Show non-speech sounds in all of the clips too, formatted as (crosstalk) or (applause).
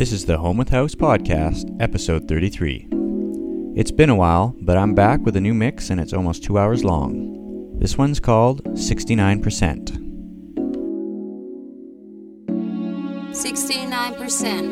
This is the Home with House podcast, episode 33. It's been a while, but I'm back with a new mix and it's almost two hours long. This one's called 69%. 69%.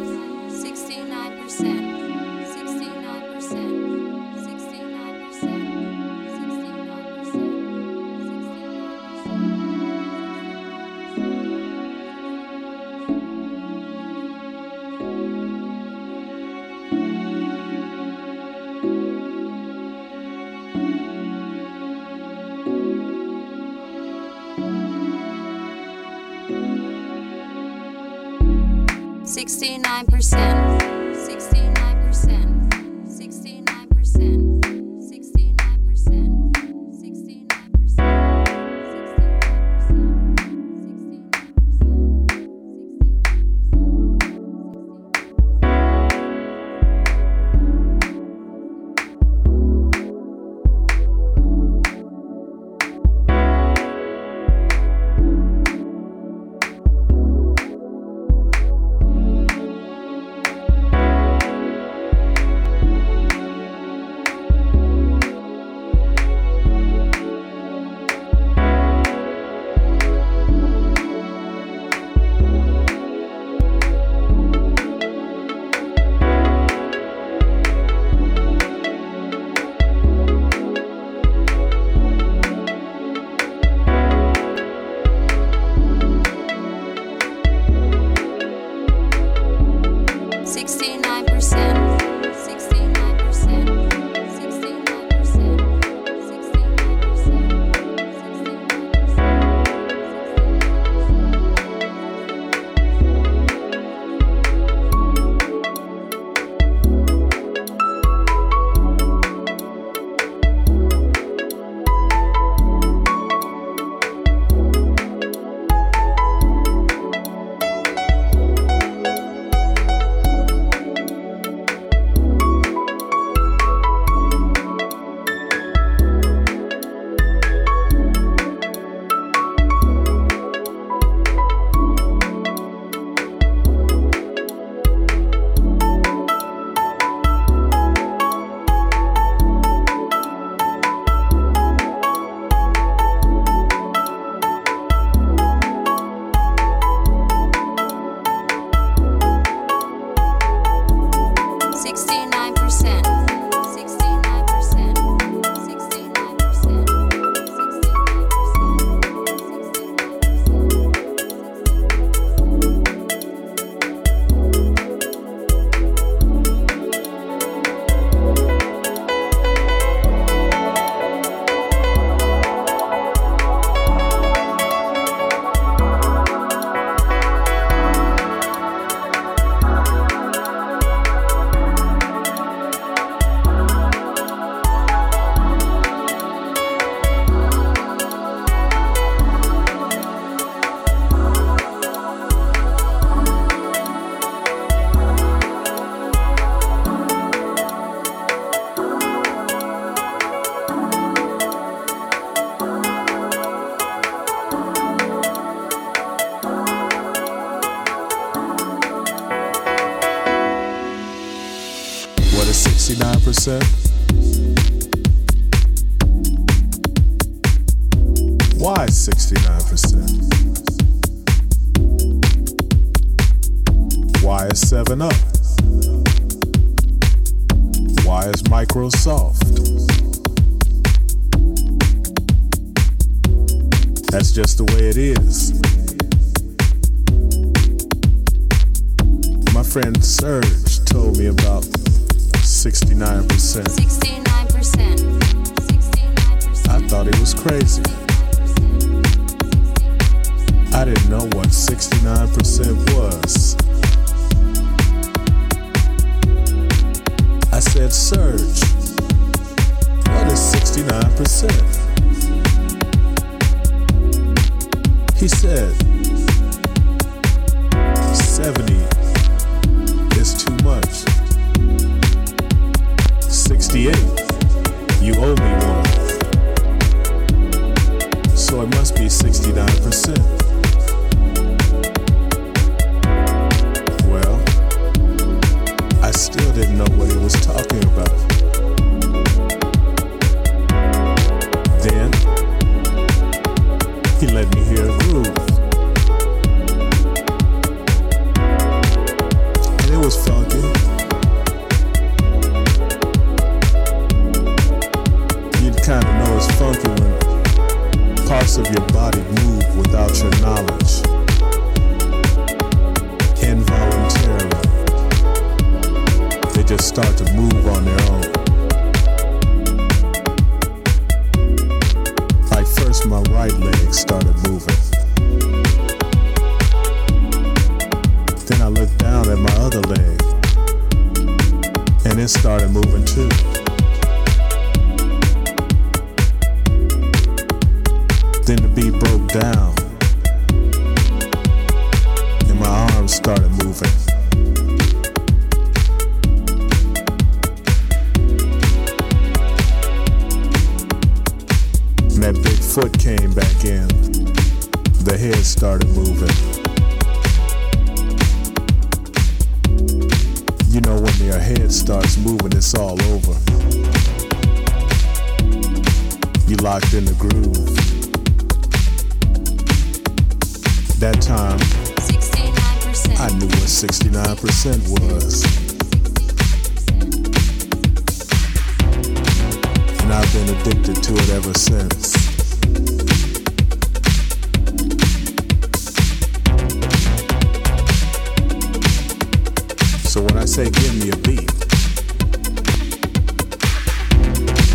say, give me a beat,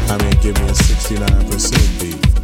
I mean, give me a 69% beat.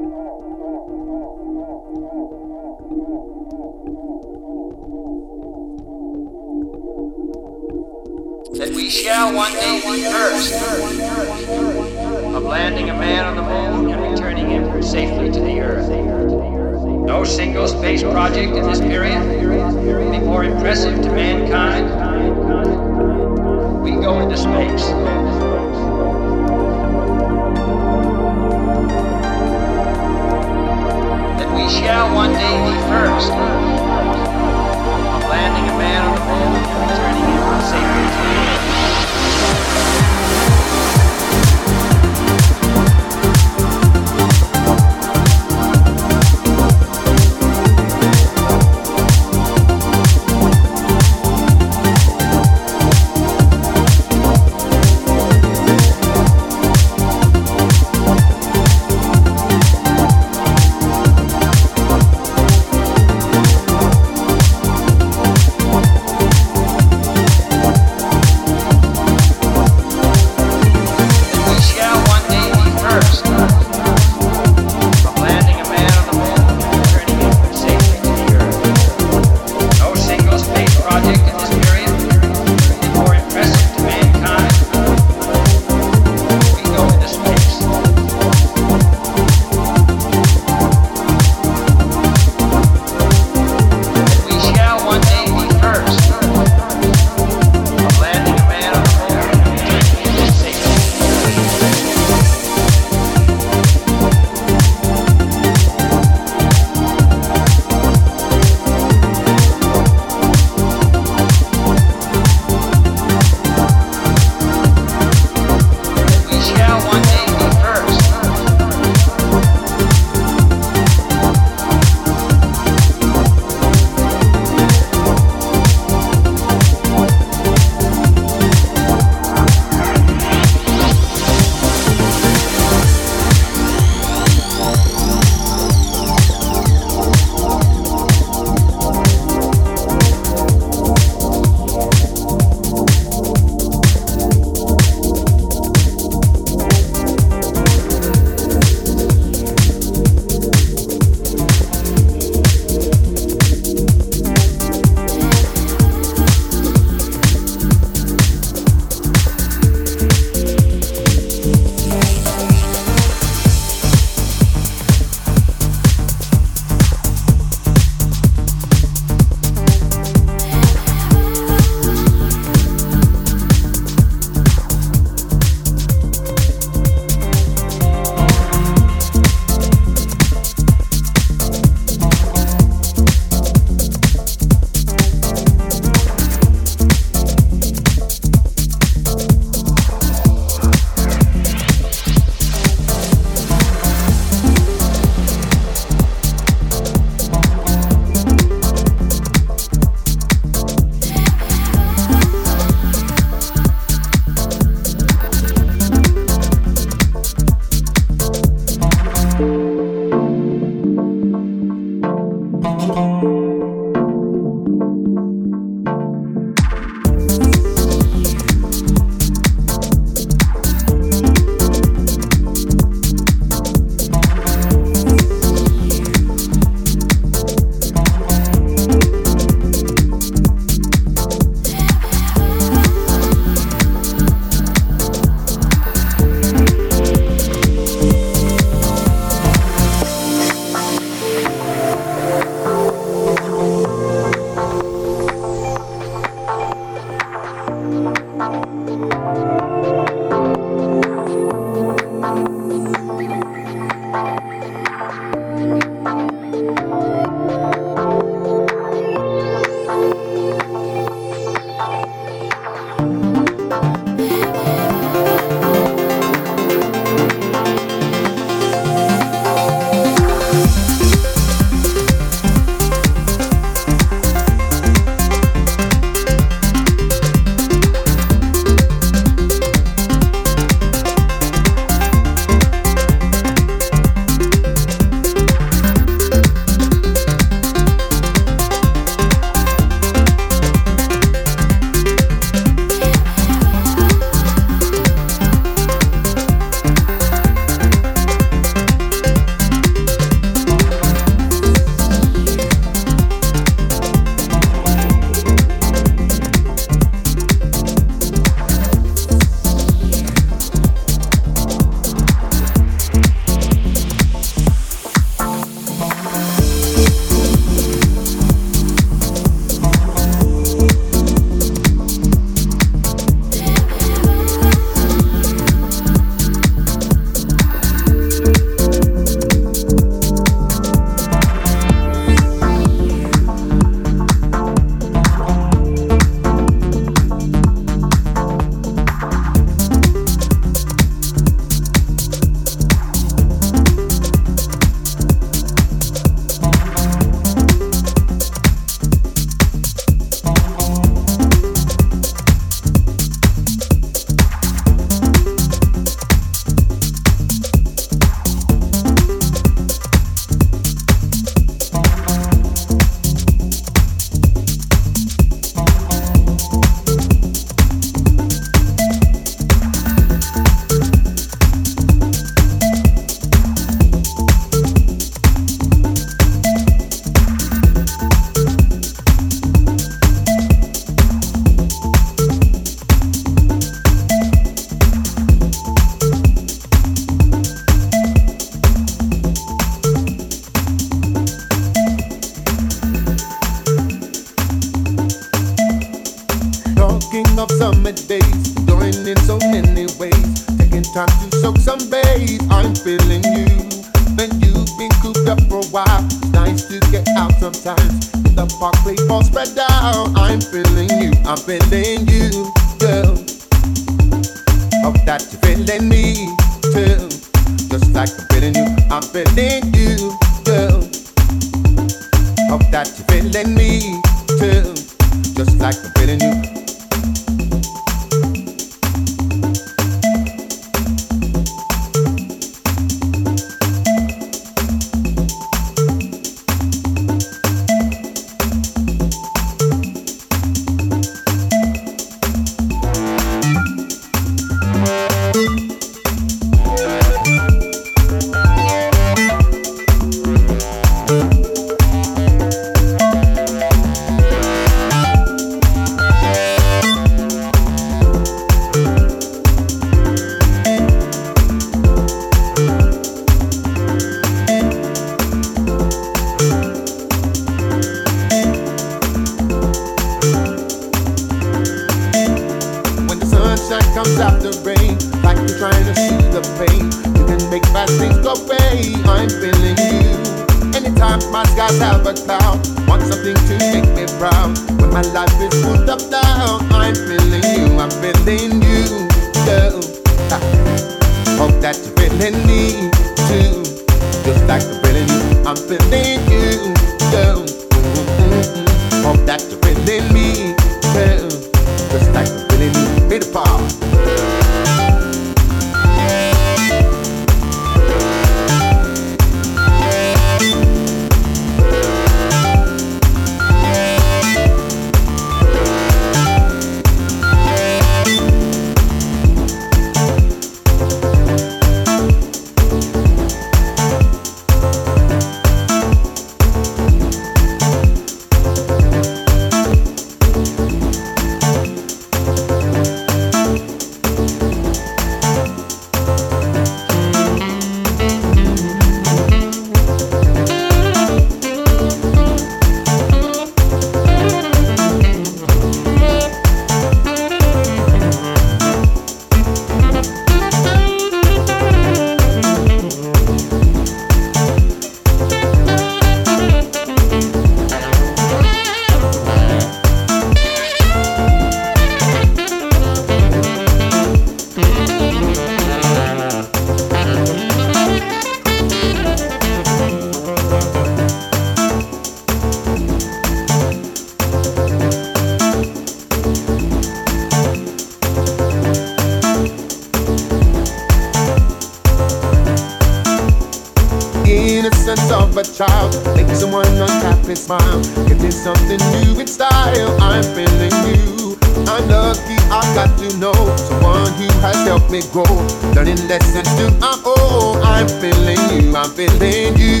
of a child. Make someone unhappy smile. It is something new in style. I'm feeling new. I'm lucky I got to know someone who has helped me grow. Learning lessons to my own. I'm feeling you. I'm feeling you.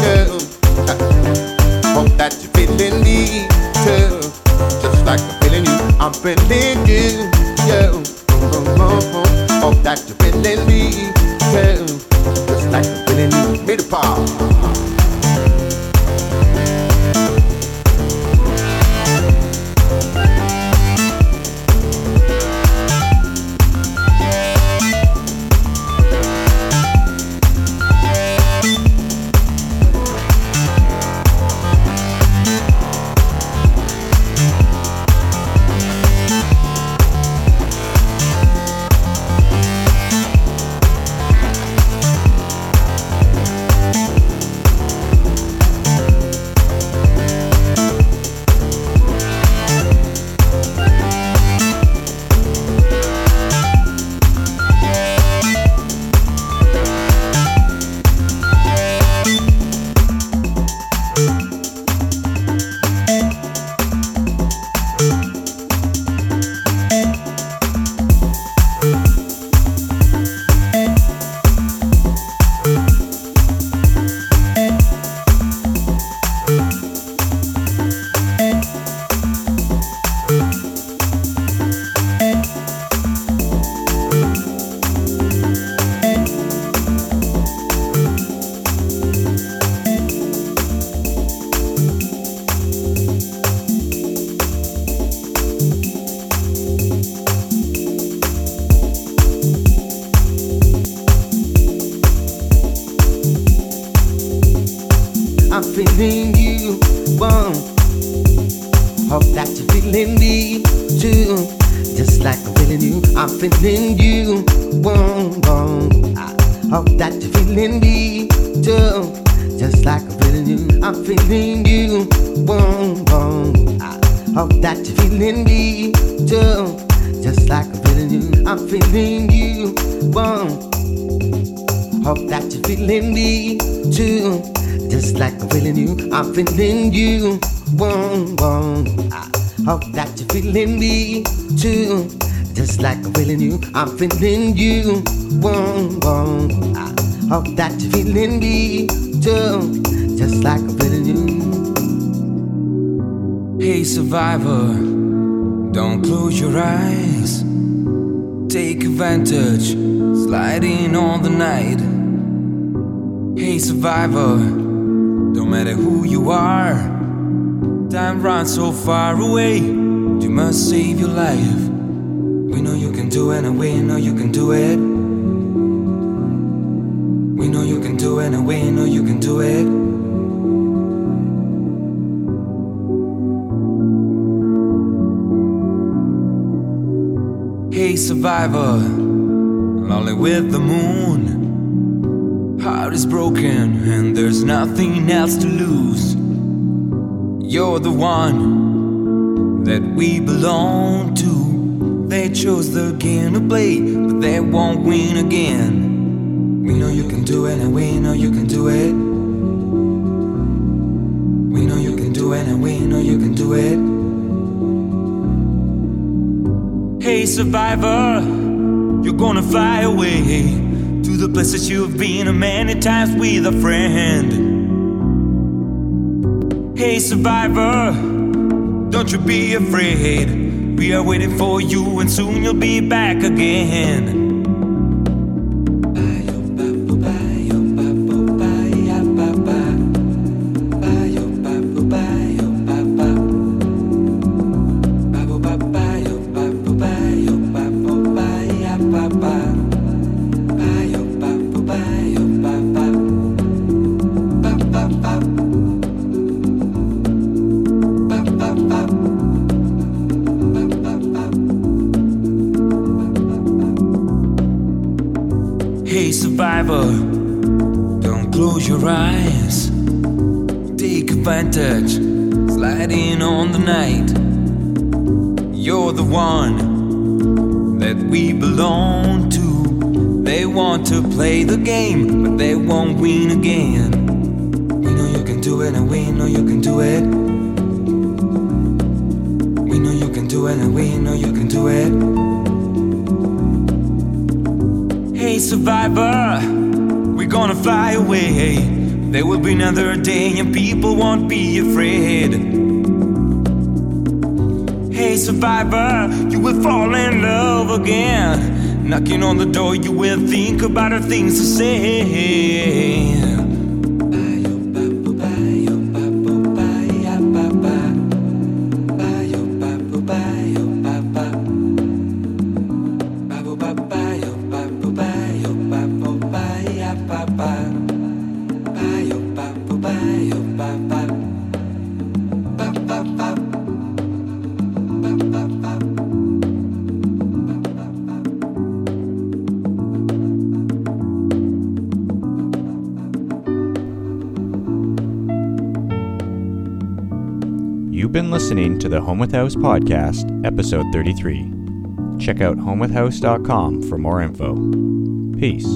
girl. (laughs) Hope that you're feeling me too. Just like I'm feeling you. I'm feeling you. Yeah. Hope that you're feeling me too. Just like I'm feeling you. Me the power. So far away, you must save your life. We know you can do it, and we know you can do it. We know you can do it, and we know you can do it. Hey survivor, lonely with the moon. Heart is broken and there's nothing else to lose. You're the one that we belong to. They chose the game to play, but they won't win again. We know you can do it and we know you can do it. We know you can do it and we know you can do it. Hey survivor, you're gonna fly away to the places you've been many times with a friend. Hey survivor, don't you be afraid. We are waiting for you and soon you'll be back again. Again. Knocking on the door, you will think about the things to say. The Home with House podcast, episode 33. Check out homewithhouse.com for more info. Peace.